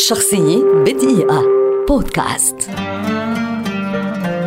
شخصية بدقيقة. بودكاست.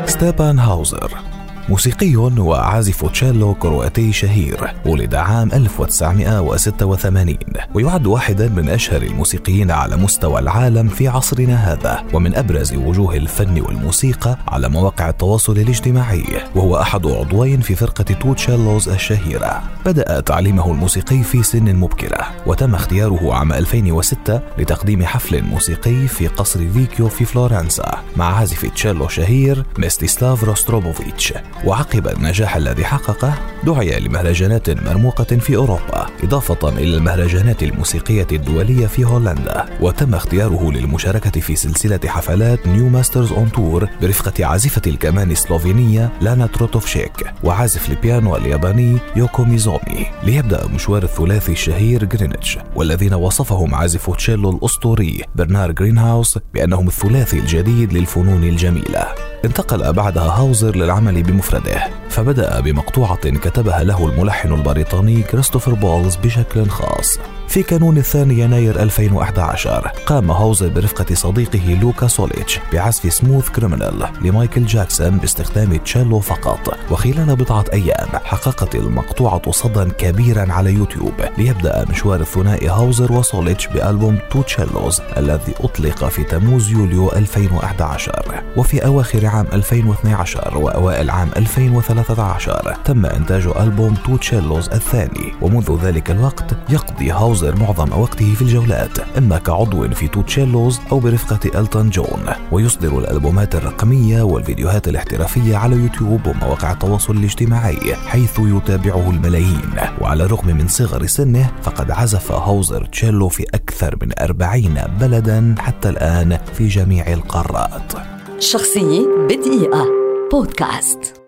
ستيبان هاوزر. موسيقي وعازف تشيلو كرواتي شهير ولد عام 1986 ويعد واحدا من أشهر الموسيقيين على مستوى العالم في عصرنا هذا ومن أبرز وجوه الفن والموسيقى على مواقع التواصل الاجتماعي وهو أحد عضوين في فرقة Two Cellos الشهيرة. بدأ تعليمه الموسيقي في سن مبكرة وتم اختياره عام 2006 لتقديم حفل موسيقي في قصر فيكيو في فلورنسا مع عازف تشيلو شهير ميستيسلاف روستروبوفيتش وعقب النجاح الذي حققه دعي لمهرجانات مرموقة في أوروبا إضافة إلى المهرجانات الموسيقية الدولية في هولندا. وتم اختياره للمشاركة في سلسلة حفلات New Masters on Tour برفقة عازفة الكمان السلوفينية لانا تروتوفشيك وعازف البيانو الياباني يوكو ميزومي. ليبدأ مشوار الثلاثي الشهير جرينتش والذين وصفهم عازف تشيلو الأسطوري برنار جرينهاوس بأنهم الثلاثي الجديد للفنون الجميلة. انتقل بعدها هاوزر للعمل بمفرده. فبدأ بمقطوعة كتبها له الملحن البريطاني كريستوفر بولز بشكل خاص. في كانون الثاني يناير 2011 قام هاوزر برفقة صديقه لوكا سوليتش بعزف Smooth Criminal لمايكل جاكسون باستخدام تشيلو فقط. وخلال بضعة أيام حققت المقطوعة صدى كبيرا على يوتيوب ليبدأ مشوار الثنائي هاوزر وسوليتش بألبوم Two Cellos الذي أطلق في تموز يوليو 2011 وفي أواخر عام 2012 وأوائل عام 2013 تم إنتاج ألبوم Two Cellos الثاني ومنذ ذلك الوقت يقضي هاوزر معظم وقته في الجولات إما كعضو في Two Cellos أو برفقة إلتون جون. ويصدر الألبومات الرقمية والفيديوهات الاحترافية على يوتيوب ومواقع التواصل الاجتماعي حيث يتابعه الملايين. وعلى الرغم من صغر سنه فقد عزف هاوزر تشيلو في أكثر من أربعين بلدا حتى الآن في جميع القارات. شخصية بدقيقة. بودكاست.